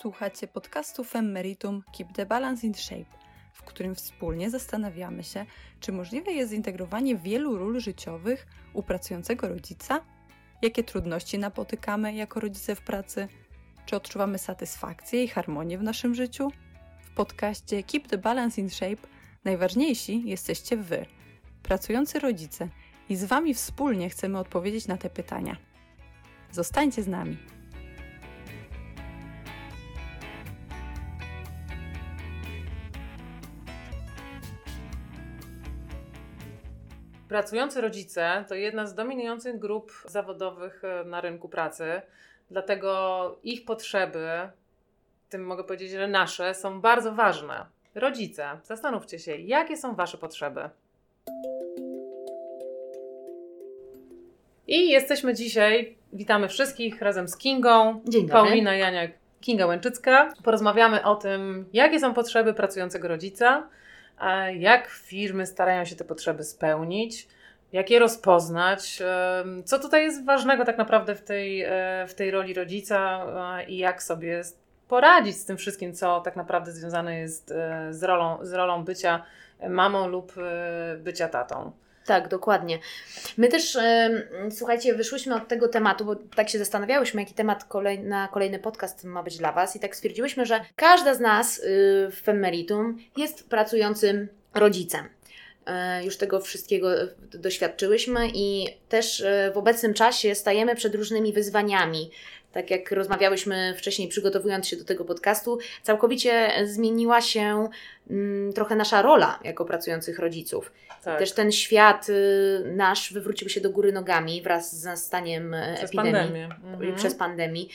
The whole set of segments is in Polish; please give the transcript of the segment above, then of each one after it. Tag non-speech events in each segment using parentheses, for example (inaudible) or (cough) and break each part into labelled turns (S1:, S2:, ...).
S1: Słuchacie podcastu Femmeritum Keep the Balance in Shape, w którym wspólnie zastanawiamy się, czy możliwe jest zintegrowanie wielu ról życiowych u pracującego rodzica, jakie trudności napotykamy jako rodzice w pracy, czy odczuwamy satysfakcję i harmonię w naszym życiu. W podcaście Keep the Balance in Shape najważniejsi jesteście Wy, pracujący rodzice, i z Wami wspólnie chcemy odpowiedzieć na te pytania. Zostańcie z nami.
S2: Pracujący rodzice to jedna z dominujących grup zawodowych e, na rynku pracy, dlatego ich potrzeby, tym mogę powiedzieć, że nasze, są bardzo ważne. Rodzice, zastanówcie się, jakie są Wasze potrzeby. I jesteśmy dzisiaj, witamy wszystkich razem z Kingą,
S3: Dzień dobry.
S2: Paulina Janiak, Kinga Łęczycka. Porozmawiamy o tym, jakie są potrzeby pracującego rodzica, jak firmy starają się te potrzeby spełnić, jak je rozpoznać, co tutaj jest ważnego tak naprawdę w tej, e, w tej roli rodzica e, i jak sobie poradzić z tym wszystkim, co tak naprawdę związane jest e, z rolą, z rolą bycia mamą lub bycia tatą.
S3: Tak, dokładnie. My też, słuchajcie, wyszłyśmy od tego tematu, bo tak się zastanawiałyśmy, jaki temat kolej, na kolejny podcast ma być dla Was i tak stwierdziłyśmy, że każda z nas y, w Femmeritum jest pracującym rodzicem. E, Już tego wszystkiego e, doświadczyłyśmy i też e, w obecnym czasie stajemy przed różnymi wyzwaniami. Tak jak rozmawiałyśmy wcześniej, przygotowując się do tego podcastu, całkowicie zmieniła się mm, trochę nasza rola jako pracujących rodziców.
S2: Tak.
S3: Też ten świat y, nasz wywrócił się do góry nogami wraz z nastaniem e,
S2: Przez
S3: epidemii,
S2: pandemię.
S3: i
S2: Mhm.
S3: przez pandemii.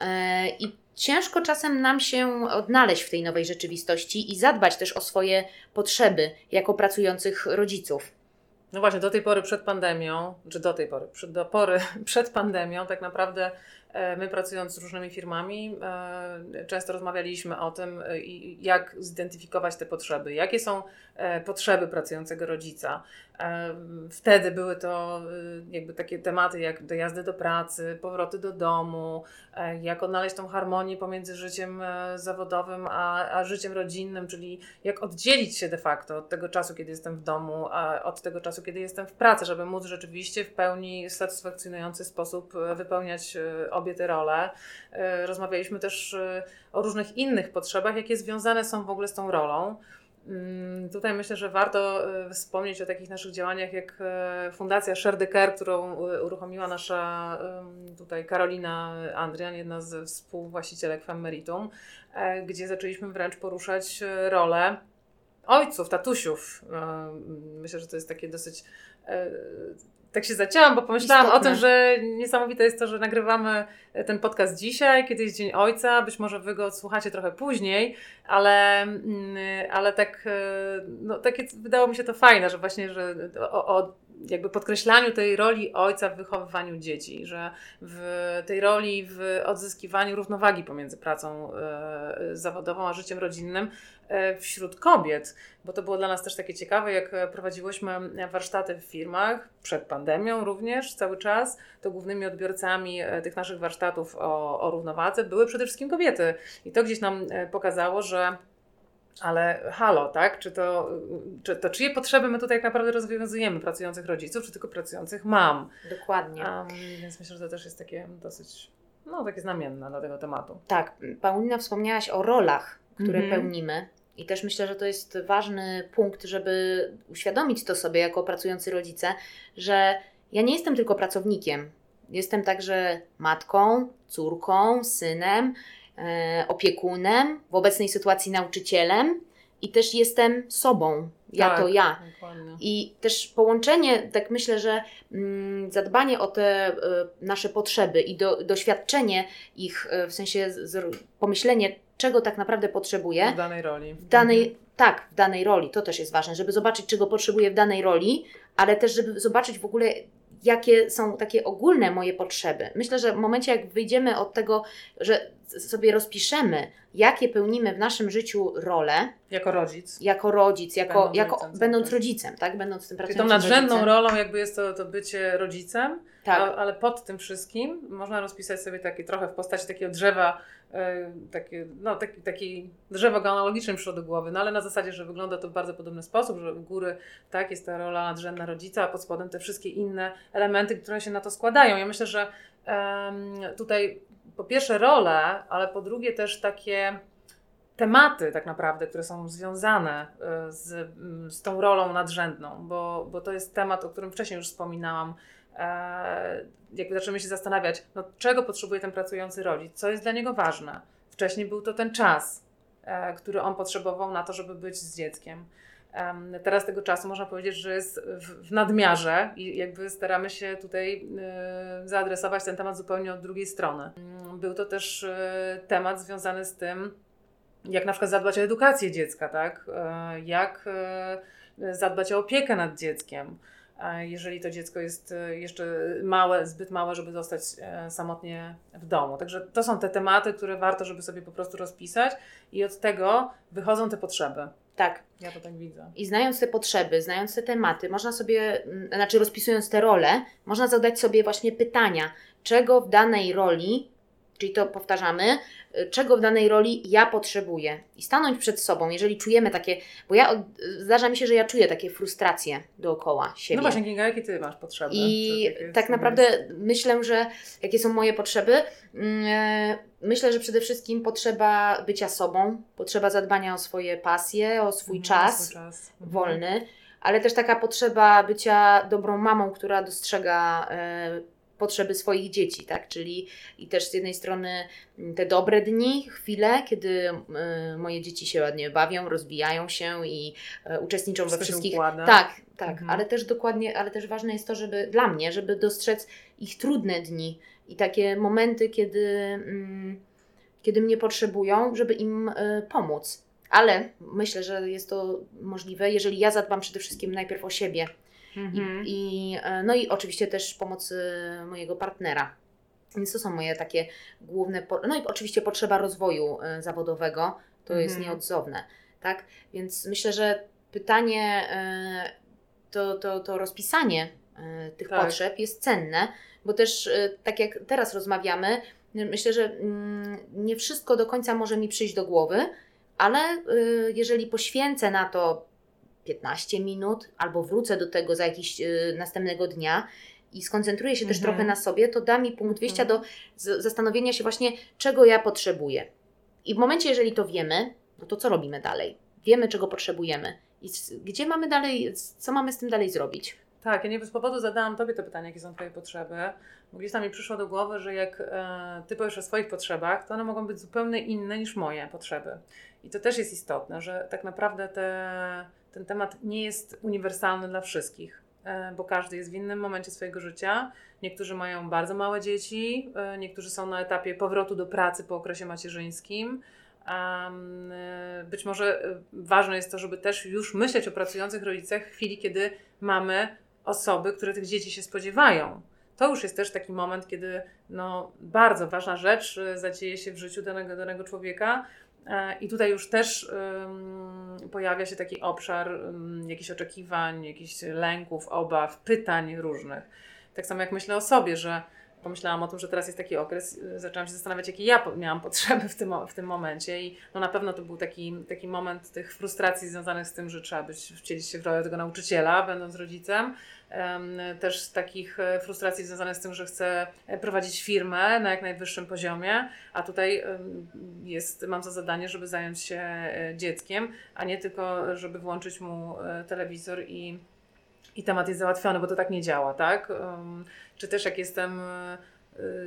S3: E, I ciężko czasem nam się odnaleźć w tej nowej rzeczywistości i zadbać też o swoje potrzeby jako pracujących rodziców.
S2: No właśnie, do tej pory przed pandemią, czy do tej pory, przed, do pory (laughs) przed pandemią, tak naprawdę my pracując z różnymi firmami, e, często rozmawialiśmy o tym, e, jak zidentyfikować te potrzeby, jakie są e, potrzeby pracującego rodzica. E, Wtedy były to e, jakby takie tematy jak dojazdy do pracy, powroty do domu, e, jak odnaleźć tą harmonię pomiędzy życiem e, zawodowym a, a życiem rodzinnym, czyli jak oddzielić się de facto od tego czasu, kiedy jestem w domu, a od tego czasu, kiedy jestem w pracy, żeby móc rzeczywiście w pełni satysfakcjonujący sposób e, wypełniać e, obie te role. E, Rozmawialiśmy też e, o różnych innych potrzebach, jakie związane są w ogóle z tą rolą. Mm, Tutaj myślę, że warto e, wspomnieć o takich naszych działaniach jak Fundacja Share Care, którą uruchomiła nasza tutaj Karolina Andrian, jedna z współwłaścicielek Femmeritum, gdzie zaczęliśmy wręcz poruszać rolę ojców, tatusiów. Myślę, że to jest takie dosyć. E, Tak się zacięłam, bo pomyślałam
S3: Istotne.
S2: o tym, że niesamowite jest to, że nagrywamy ten podcast dzisiaj, kiedy jest Dzień Ojca. Być może wy go odsłuchacie trochę później, ale, mm, ale tak, e, no, takie wydało mi się to fajne, że właśnie, że o, o jakby podkreślaniu tej roli ojca w wychowywaniu dzieci, że w tej roli w odzyskiwaniu równowagi pomiędzy pracą e, zawodową a życiem rodzinnym e, wśród kobiet, bo to było dla nas też takie ciekawe, jak prowadziłyśmy warsztaty w firmach przed pandemią również cały czas, to głównymi odbiorcami e, tych naszych warsztatów o, o równowadze były przede wszystkim kobiety. I to gdzieś nam pokazało, że ale halo, tak? Czy to, czy to czyje potrzeby my tutaj tak naprawdę rozwiązujemy? Pracujących rodziców, czy tylko pracujących mam?
S3: Dokładnie.
S2: Um, więc myślę, że to też jest takie dosyć, no takie znamienne dla tego tematu.
S3: Tak, Paulina wspomniałaś o rolach, które
S2: Mhm.
S3: pełnimy. I też myślę, że to jest ważny punkt, żeby uświadomić to sobie jako pracujący rodzice, że ja nie jestem tylko pracownikiem. Jestem także matką, córką, synem, opiekunem, w obecnej sytuacji nauczycielem i też jestem sobą. Ja
S2: Tak.
S3: to ja.
S2: Dokładnie.
S3: I też połączenie, tak myślę, że mm, zadbanie o te e, nasze potrzeby i do, doświadczenie ich, e, w sensie z, pomyślenie, czego tak naprawdę potrzebuję
S2: W danej roli.
S3: w danej, tak, w danej roli, to też jest ważne, żeby zobaczyć, czego potrzebuję w danej roli, ale też, żeby zobaczyć w ogóle, jakie są takie ogólne moje potrzeby. Myślę, że w momencie, jak wyjdziemy od tego, że sobie rozpiszemy, jakie pełnimy w naszym życiu role,
S2: Jako rodzic.
S3: jako rodzic, jako,
S2: Będąc
S3: jako
S2: rodzicem,
S3: będąc
S2: tak.
S3: rodzicem, tak? Będąc tym
S2: Czyli tą nadrzędną
S3: rodzicem.
S2: rolą jakby jest to, to bycie rodzicem,
S3: Tak.
S2: A, ale pod tym wszystkim można rozpisać sobie takie trochę w postaci takiego drzewa, e, takie, no, taki, taki drzewo genealogiczne przyszło głowy, no ale na zasadzie, że wygląda to w bardzo podobny sposób, że u góry tak jest ta rola nadrzędna rodzica, a pod spodem te wszystkie inne elementy, które się na to składają. Ja myślę, że tutaj po pierwsze role, ale po drugie też takie tematy tak naprawdę, które są związane e, z, mm, z tą rolą nadrzędną, bo, bo to jest temat, o którym wcześniej już wspominałam. E, jakby zaczynamy się zastanawiać, no, czego potrzebuje ten pracujący rodzic, co jest dla niego ważne. Wcześniej był to ten czas, e, który on potrzebował na to, żeby być z dzieckiem. Teraz tego czasu można powiedzieć, że jest w nadmiarze i jakby staramy się tutaj zaadresować ten temat zupełnie od drugiej strony. Mm, był to też temat związany z tym, jak na przykład zadbać o edukację dziecka, tak? E, jak e, zadbać o opiekę nad dzieckiem, jeżeli to dziecko jest e, jeszcze małe, zbyt małe, żeby zostać samotnie w domu. Także to są te tematy, które warto, żeby sobie po prostu rozpisać i od tego wychodzą te potrzeby.
S3: Tak.
S2: Ja to tak widzę.
S3: I znając te potrzeby, znając te tematy, można sobie, znaczy rozpisując te role, można zadać sobie właśnie pytania, czego w danej roli Czyli to powtarzamy, y, czego w danej roli ja potrzebuję. I stanąć przed sobą, jeżeli czujemy takie, bo ja zdarza mi się, że ja czuję takie frustracje dookoła siebie.
S2: No właśnie, Kinga, jakie ty masz potrzeby?
S3: I tak naprawdę myślę, że jakie są moje potrzeby? Mm, e, myślę, że przede wszystkim potrzeba bycia sobą, potrzeba zadbania o swoje pasje, o swój mhm, czas, swój czas. Mhm. wolny, ale też taka potrzeba bycia dobrą mamą, która dostrzega e, potrzeby swoich dzieci, tak? Czyli i też z jednej strony te dobre dni, chwile, kiedy y, moje dzieci się ładnie bawią, rozwijają się i y, uczestniczą Wszystko we wszystkich. Tak, tak, mhm. ale też dokładnie, ale też ważne jest to, żeby dla mnie, żeby dostrzec ich trudne dni i takie momenty, kiedy, mm, kiedy mnie potrzebują, żeby im y, pomóc. Ale myślę, że jest to możliwe, jeżeli ja zadbam przede wszystkim najpierw o siebie Mhm. I, I, e, no i oczywiście też pomocy mojego partnera. Więc to są moje takie główne. No i oczywiście potrzeba rozwoju e, zawodowego, to mhm. jest nieodzowne. Tak? Więc myślę, że pytanie, e, to, to, to rozpisanie tych tak. potrzeb jest cenne, bo też tak jak teraz rozmawiamy, myślę, że mm, nie wszystko do końca może mi przyjść do głowy, ale jeżeli poświęcę na to 15 minut, albo wrócę do tego za jakiś y, następnego dnia i skoncentruję się mhm. też trochę na sobie, to da mi punkt wyjścia mhm. do z, zastanowienia się właśnie, czego ja potrzebuję. I w momencie, jeżeli to wiemy, no to co robimy dalej? Wiemy, czego potrzebujemy. I gdzie mamy dalej, co mamy z tym dalej zrobić?
S2: Tak, ja nie bez powodu zadałam Tobie to pytanie, jakie są Twoje potrzeby, bo gdzieś tam mi przyszło do głowy, że jak e, Ty powiesz o swoich potrzebach, to one mogą być zupełnie inne niż moje potrzeby. I to też jest istotne, że tak naprawdę te, ten temat nie jest uniwersalny dla wszystkich, e, bo każdy jest w innym momencie swojego życia. Niektórzy mają bardzo małe dzieci, e, niektórzy są na etapie powrotu do pracy po okresie macierzyńskim. E, być może ważne jest to, żeby też już myśleć o pracujących rodzicach w chwili, kiedy mamy osoby, które tych dzieci się spodziewają. To już jest też taki moment, kiedy no, bardzo ważna rzecz zadzieje się w życiu danego, danego człowieka, E, I tutaj już też um, pojawia się taki obszar um, jakichś oczekiwań, jakichś lęków, obaw, pytań różnych. Tak samo jak myślę o sobie, że pomyślałam o tym, że teraz jest taki okres, y, zaczęłam się zastanawiać, jakie ja miałam (laughs) potrzeby w tym, w tym momencie i no na pewno to był taki, taki moment tych frustracji związanych z tym, że trzeba być, wcielić się w rolę tego nauczyciela, będąc rodzicem, też takich e, frustracji związanych z tym, że chcę e, prowadzić firmę na jak najwyższym poziomie, a tutaj jest, mam za zadanie, żeby zająć się e, dzieckiem, a nie tylko, żeby włączyć mu telewizor i, i temat jest załatwiony, bo to tak nie działa, tak? Czy też jak jestem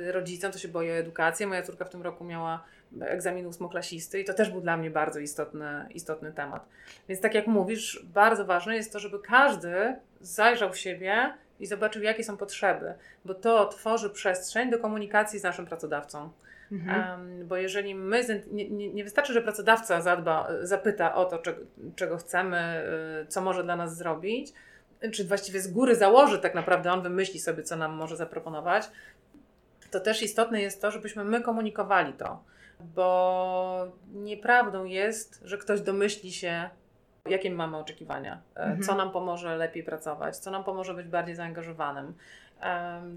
S2: rodzicem, to się boję o edukację. Moja córka w tym roku miała egzamin ósmoklasisty i to też był dla mnie bardzo istotny, istotny temat. Więc tak jak mówisz, bardzo ważne jest to, żeby każdy zajrzał w siebie i zobaczył, jakie są potrzeby, bo to tworzy przestrzeń do komunikacji z naszym pracodawcą. Mhm. Um, bo jeżeli my, nie, nie, nie, wystarczy, że pracodawca zadba, zapyta o to, czego, czego chcemy, y, co może dla nas zrobić, czy właściwie z góry założy tak naprawdę, on wymyśli sobie, co nam może zaproponować, to też istotne jest to, żebyśmy my komunikowali to bo nieprawdą jest, że ktoś domyśli się, jakie mamy oczekiwania, e, mhm. co nam pomoże lepiej pracować, co nam pomoże być bardziej zaangażowanym.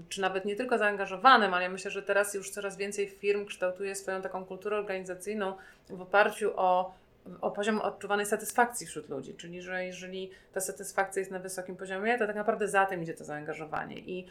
S2: czy nawet nie tylko zaangażowanym, ale ja myślę, że teraz już coraz więcej firm kształtuje swoją taką kulturę organizacyjną w oparciu o o poziom odczuwanej satysfakcji wśród ludzi, czyli że jeżeli ta satysfakcja jest na wysokim poziomie, to tak naprawdę za tym idzie to zaangażowanie. I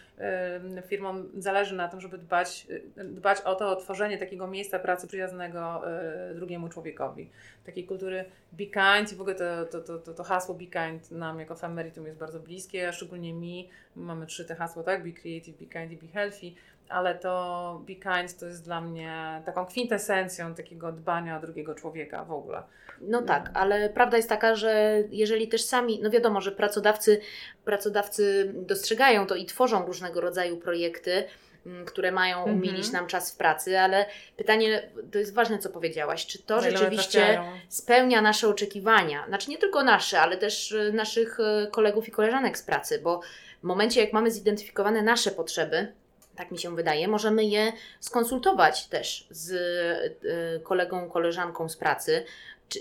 S2: y, firmom zależy na tym, żeby dbać, y, dbać o to, o tworzenie takiego miejsca pracy przyjaznego y, drugiemu człowiekowi. Takiej kultury be kind i w ogóle to, to, to, to, hasło be kind nam jako Femeritum jest bardzo bliskie, a szczególnie mi, mamy trzy te hasła, tak, be creative, be kind i be healthy, ale to Be Kind to jest dla mnie taką kwintesencją takiego dbania o drugiego człowieka w ogóle.
S3: No tak, ale prawda jest taka, że jeżeli też sami, no wiadomo, że pracodawcy, pracodawcy dostrzegają to i tworzą różnego rodzaju projekty, mm, które mają mhm. umilić nam czas w pracy, ale pytanie, to jest ważne, co powiedziałaś, czy to rzeczywiście spełnia nasze oczekiwania? Znaczy nie tylko nasze, ale też y, naszych y, kolegów i koleżanek z pracy, bo w momencie, jak mamy zidentyfikowane nasze potrzeby, tak mi się wydaje, możemy je skonsultować też z y, kolegą, koleżanką z pracy,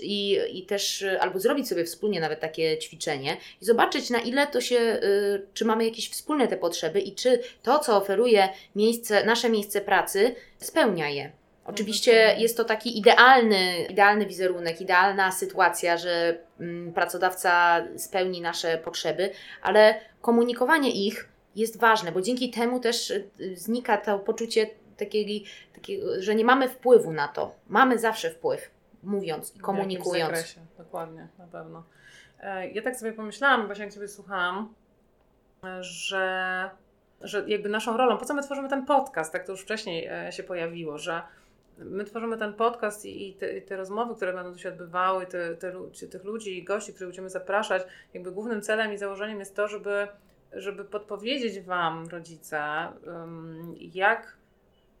S3: i, i też albo zrobić sobie wspólnie nawet takie ćwiczenie i zobaczyć na ile to się, y, czy mamy jakieś wspólne te potrzeby i czy to, co oferuje miejsce, nasze miejsce pracy, spełnia je. Oczywiście jest to taki idealny, idealny wizerunek, idealna sytuacja, że mm, pracodawca spełni nasze potrzeby, ale komunikowanie ich jest ważne, bo dzięki temu też y, znika to poczucie takiego, takiego że nie mamy wpływu na to. Mamy zawsze wpływ, mówiąc i komunikując. W
S2: zakresie, dokładnie, na pewno. E, ja tak sobie pomyślałam, właśnie jak sobie słuchałam, że, że jakby naszą rolą, po co my tworzymy ten podcast, tak to już wcześniej e, się pojawiło, że my tworzymy ten podcast i, te, i te, rozmowy, które będą tu się odbywały, te, te, tych ludzi i gości, których będziemy zapraszać, jakby głównym celem i założeniem jest to, żeby żeby podpowiedzieć Wam, rodzice, jak,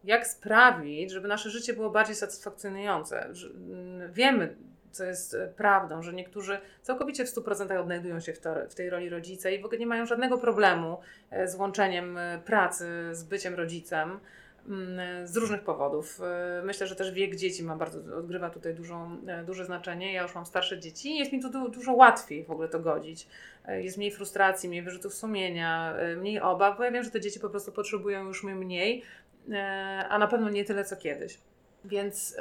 S2: jak sprawić, żeby nasze życie było bardziej satysfakcjonujące. Mm, wiemy, co jest e, prawdą, że niektórzy całkowicie w 100% odnajdują się w, to, w, tej roli rodzica i w ogóle nie mają żadnego problemu e, z łączeniem e, pracy z byciem rodzicem. Mm, z różnych powodów. E, myślę, że też wiek dzieci ma bardzo, odgrywa tutaj dużą, e, duże znaczenie. Ja już mam starsze dzieci i jest mi tu du, dużo łatwiej w ogóle to godzić. E, jest mniej frustracji, mniej wyrzutów sumienia, mniej obaw, bo ja wiem, że te dzieci po prostu potrzebują już mnie mniej, a na pewno nie tyle co kiedyś. Więc,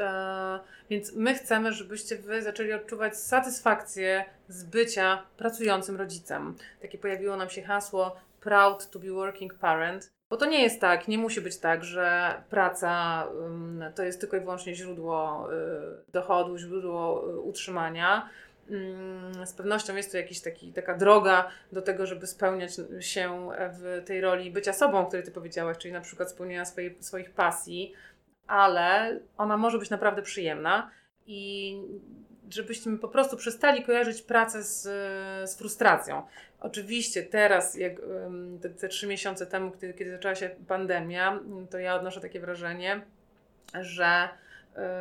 S2: więc my chcemy, żebyście Wy zaczęli odczuwać satysfakcję z bycia pracującym rodzicem. Takie pojawiło nam się hasło Proud to be working parent. Bo to nie jest tak, nie musi być tak, że praca to jest tylko i wyłącznie źródło y, dochodu, źródło y, utrzymania. Z pewnością jest to taki, taka droga do tego, żeby spełniać się w tej roli bycia sobą, o której Ty powiedziałaś, czyli na przykład spełnienia swoich pasji, ale ona może być naprawdę przyjemna i żebyśmy po prostu przestali kojarzyć pracę z, z frustracją. Oczywiście teraz, jak te, te trzy miesiące temu, kiedy, kiedy zaczęła się pandemia, to ja odnoszę takie wrażenie, że,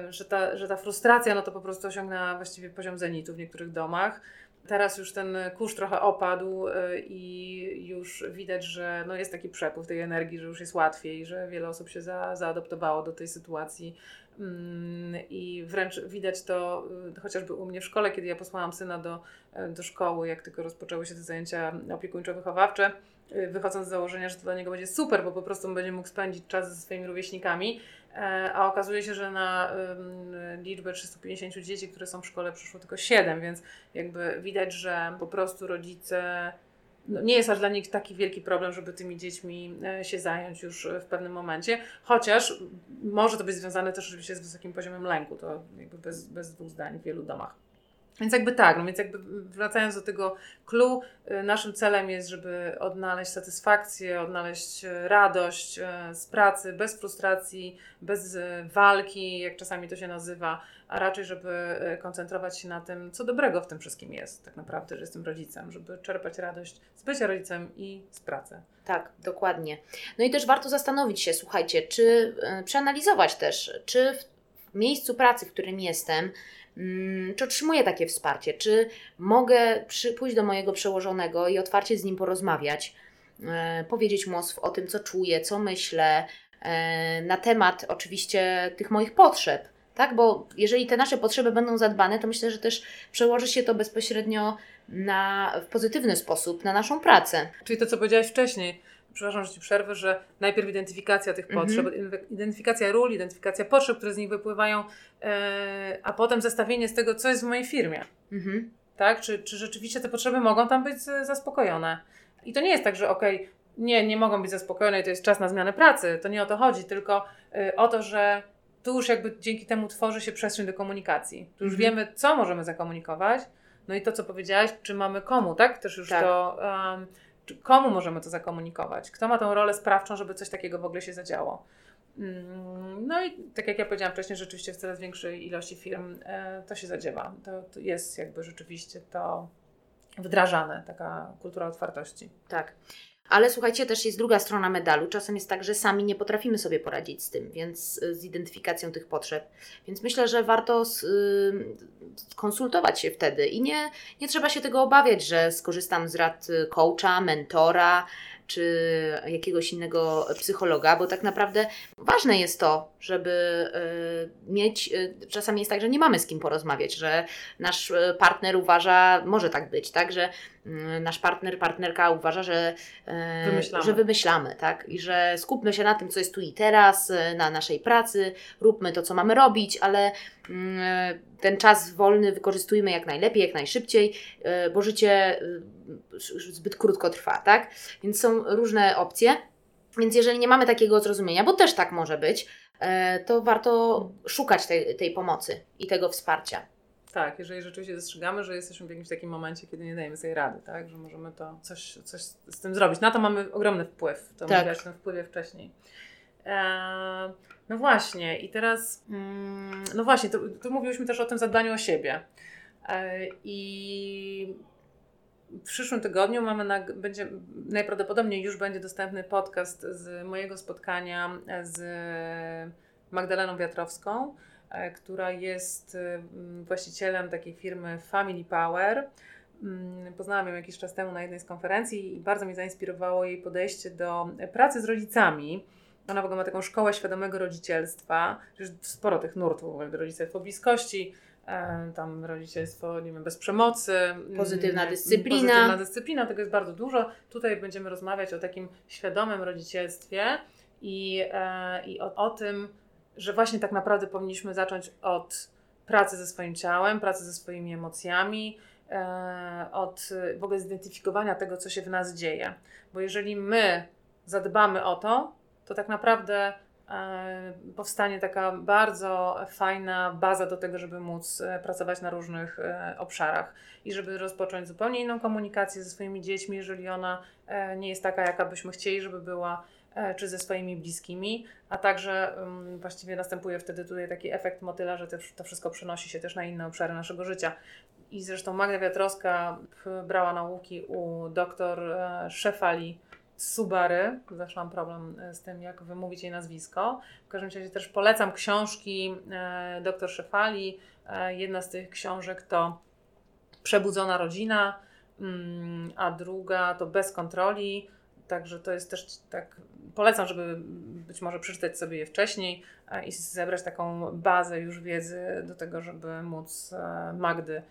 S2: y, że, ta, że ta frustracja no to po prostu osiągnęła właściwie poziom zenitu w niektórych domach. Teraz już ten kurz trochę opadł y, i już widać, że no jest taki przepływ tej energii, że już jest łatwiej, że wiele osób się za, zaadoptowało do tej sytuacji Mm, I wręcz widać to y, chociażby u mnie w szkole, kiedy ja posłałam syna do, e, do szkoły, jak tylko rozpoczęły się te zajęcia opiekuńczo-wychowawcze, y, wychodząc z założenia, że to dla niego będzie super, bo po prostu będzie mógł spędzić czas ze swoimi rówieśnikami, e, a okazuje się, że na liczbę 350 dzieci, które są w szkole, przyszło tylko 7, więc jakby widać, że po prostu rodzice no, nie jest aż dla nich taki wielki problem, żeby tymi dziećmi e, się zająć już w pewnym momencie, chociaż może to być związane też oczywiście z wysokim poziomem lęku, to jakby bez, bez dwóch zdań w wielu domach. Więc jakby tak, no więc jakby wracając do tego clue, y, naszym celem jest, żeby odnaleźć satysfakcję, odnaleźć radość z pracy, bez frustracji, bez walki, jak czasami to się nazywa, a raczej, żeby koncentrować się na tym, co dobrego w tym wszystkim jest, tak naprawdę, że jestem rodzicem, żeby czerpać radość z bycia rodzicem i z pracy.
S3: Tak, dokładnie. No i też warto zastanowić się, słuchajcie, czy przeanalizować też, czy w miejscu pracy, w którym jestem, Mm, czy otrzymuję takie wsparcie? Czy mogę przy, pójść do mojego przełożonego i otwarcie z nim porozmawiać, e, powiedzieć mu o, tym, co czuję, co myślę, e, na temat oczywiście tych moich potrzeb, tak? Bo jeżeli te nasze potrzeby będą zadbane, to myślę, że też przełoży się to bezpośrednio na, w pozytywny sposób na naszą pracę.
S2: Czyli to, co powiedziałaś wcześniej, przepraszam, że Ci przerwę, że najpierw identyfikacja tych
S3: Mhm.
S2: potrzeb, identyfikacja ról, identyfikacja potrzeb, które z nich wypływają, e, a potem zestawienie z tego, co jest w mojej firmie.
S3: Mhm.
S2: Tak? Czy, czy rzeczywiście te potrzeby mogą tam być e, zaspokojone? I to nie jest tak, że okej, nie, nie mogą być zaspokojone i to jest czas na zmianę pracy. To nie o to chodzi, tylko y, o to, że tu już jakby dzięki temu tworzy się przestrzeń do komunikacji. Tu już
S3: Mhm.
S2: wiemy, co możemy zakomunikować. No i to, co powiedziałaś, czy mamy komu, tak? Też już
S3: Tak.
S2: to, um, komu możemy to zakomunikować? Kto ma tą rolę sprawczą, żeby coś takiego w ogóle się zadziało? Mm, No i tak jak ja powiedziałam wcześniej, rzeczywiście w coraz większej ilości firm e, to się zadziewa. To, to jest jakby rzeczywiście to wdrażane, taka kultura otwartości.
S3: Tak. Ale słuchajcie, też jest druga strona medalu. Czasem jest tak, że sami nie potrafimy sobie poradzić z tym, więc y, z identyfikacją tych potrzeb. Więc myślę, że warto s- y, się wtedy i nie, nie trzeba się tego obawiać, że skorzystam z rad y, coacha, mentora czy jakiegoś innego psychologa, bo tak naprawdę ważne jest to, żeby y, mieć. y, Czasami jest tak, że nie mamy z kim porozmawiać, że nasz y, partner uważa, może tak być, tak, że nasz partner, partnerka uważa, że,
S2: Wymyślamy.
S3: że wymyślamy, tak? I że skupmy się na tym, co jest tu i teraz, na naszej pracy, róbmy to, co mamy robić, ale ten czas wolny wykorzystujmy jak najlepiej, jak najszybciej, e, bo życie e, zbyt krótko trwa, tak? Więc są różne opcje. Więc jeżeli nie mamy takiego zrozumienia, bo też tak może być, e, to warto szukać tej, tej pomocy i tego wsparcia.
S2: Tak, jeżeli rzeczywiście dostrzegamy, że jesteśmy w jakimś takim momencie, kiedy nie dajemy sobie rady, tak, że możemy to coś, coś z tym zrobić. Na to mamy ogromny wpływ. To
S3: Tak.
S2: mówiłaś o tym wpływie wcześniej. Eee, no właśnie, i teraz, mm, no właśnie, tu, tu mówiłyśmy też o tym zadbaniu o siebie. Eee, I w przyszłym tygodniu mamy na, będzie, najprawdopodobniej już będzie dostępny podcast z mojego spotkania z Magdaleną Wiatrowską, e, która jest e, właścicielem takiej firmy Family Power. Mm, Poznałam ją jakiś czas temu na jednej z konferencji i bardzo mnie zainspirowało jej podejście do pracy z rodzicami. Ona w ogóle ma taką szkołę świadomego rodzicielstwa, już sporo tych nurtów, w ogóle rodzicielstwo bliskości, tam rodzicielstwo, nie wiem, bez przemocy. mm,
S3: Pozytywna dyscyplina.
S2: Pozytywna dyscyplina, tego jest bardzo dużo. Tutaj będziemy rozmawiać o takim świadomym rodzicielstwie i, e, i o, o tym, że właśnie tak naprawdę powinniśmy zacząć od pracy ze swoim ciałem, pracy ze swoimi emocjami, e, od w ogóle zidentyfikowania tego, co się w nas dzieje. Bo jeżeli my zadbamy o to, to tak naprawdę e, powstanie taka bardzo fajna baza do tego, żeby móc e, pracować na różnych e, obszarach i żeby rozpocząć zupełnie inną komunikację ze swoimi dziećmi, jeżeli ona nie jest taka, jaka byśmy chcieli, żeby była, czy ze swoimi bliskimi, a także mm, właściwie następuje wtedy tutaj taki efekt motyla, że to wszystko przenosi się też na inne obszary naszego życia. I zresztą Magda Wiatrowska brała nauki u doktor Szefali Subary. Zawsze mam problem e, z tym, jak wymówić jej nazwisko. W każdym razie też polecam książki e, dr Szefali. E, jedna z tych książek to Przebudzona rodzina, mm, a druga to Bez kontroli. Także to jest też tak, polecam, żeby być może przeczytać sobie je wcześniej i zebrać taką bazę już wiedzy do tego, żeby móc Magdy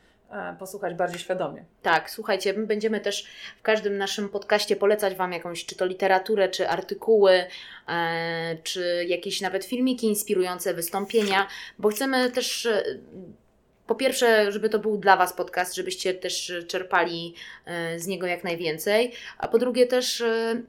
S2: posłuchać bardziej świadomie.
S3: Tak, słuchajcie, my będziemy też w każdym naszym podcaście polecać Wam jakąś, czy to literaturę, czy artykuły, e, czy jakieś nawet filmiki inspirujące, wystąpienia, bo chcemy też. E, po pierwsze, żeby to był dla Was podcast, żebyście też czerpali e, z niego jak najwięcej, a po drugie też, e,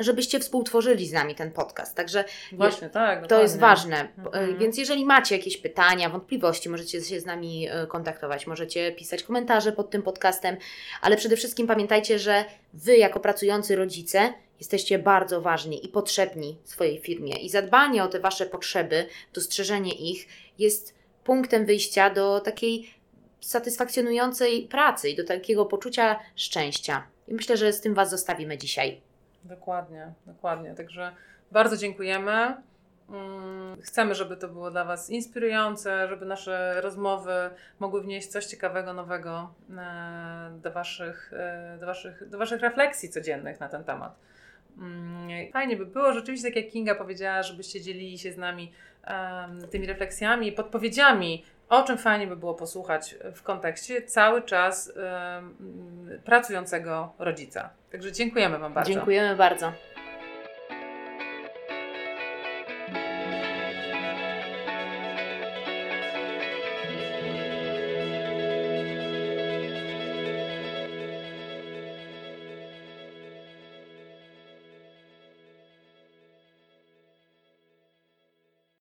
S3: żebyście współtworzyli z nami ten podcast. Także
S2: Właśnie, tak.
S3: to jest ważne.
S2: Mhm.
S3: E, Więc jeżeli macie jakieś pytania, wątpliwości, możecie się z nami e, kontaktować, możecie pisać komentarze pod tym podcastem, ale przede wszystkim pamiętajcie, że Wy, jako pracujący rodzice, jesteście bardzo ważni i potrzebni swojej firmie. I zadbanie o te Wasze potrzeby, dostrzeżenie ich jest punktem wyjścia do takiej satysfakcjonującej pracy i do takiego poczucia szczęścia. I myślę, że z tym Was zostawimy dzisiaj.
S2: Dokładnie, dokładnie. Także bardzo dziękujemy. Mm, Chcemy, żeby to było dla Was inspirujące, żeby nasze rozmowy mogły wnieść coś ciekawego, nowego e, do Waszych, e, do waszych, do waszych refleksji codziennych na ten temat. Mm, Fajnie by było, rzeczywiście, tak jak Kinga powiedziała, żebyście dzielili się z nami tymi refleksjami podpowiedziami, o czym fajnie by było posłuchać w kontekście cały czas em, pracującego rodzica. Także dziękujemy Wam bardzo.
S3: Dziękujemy bardzo.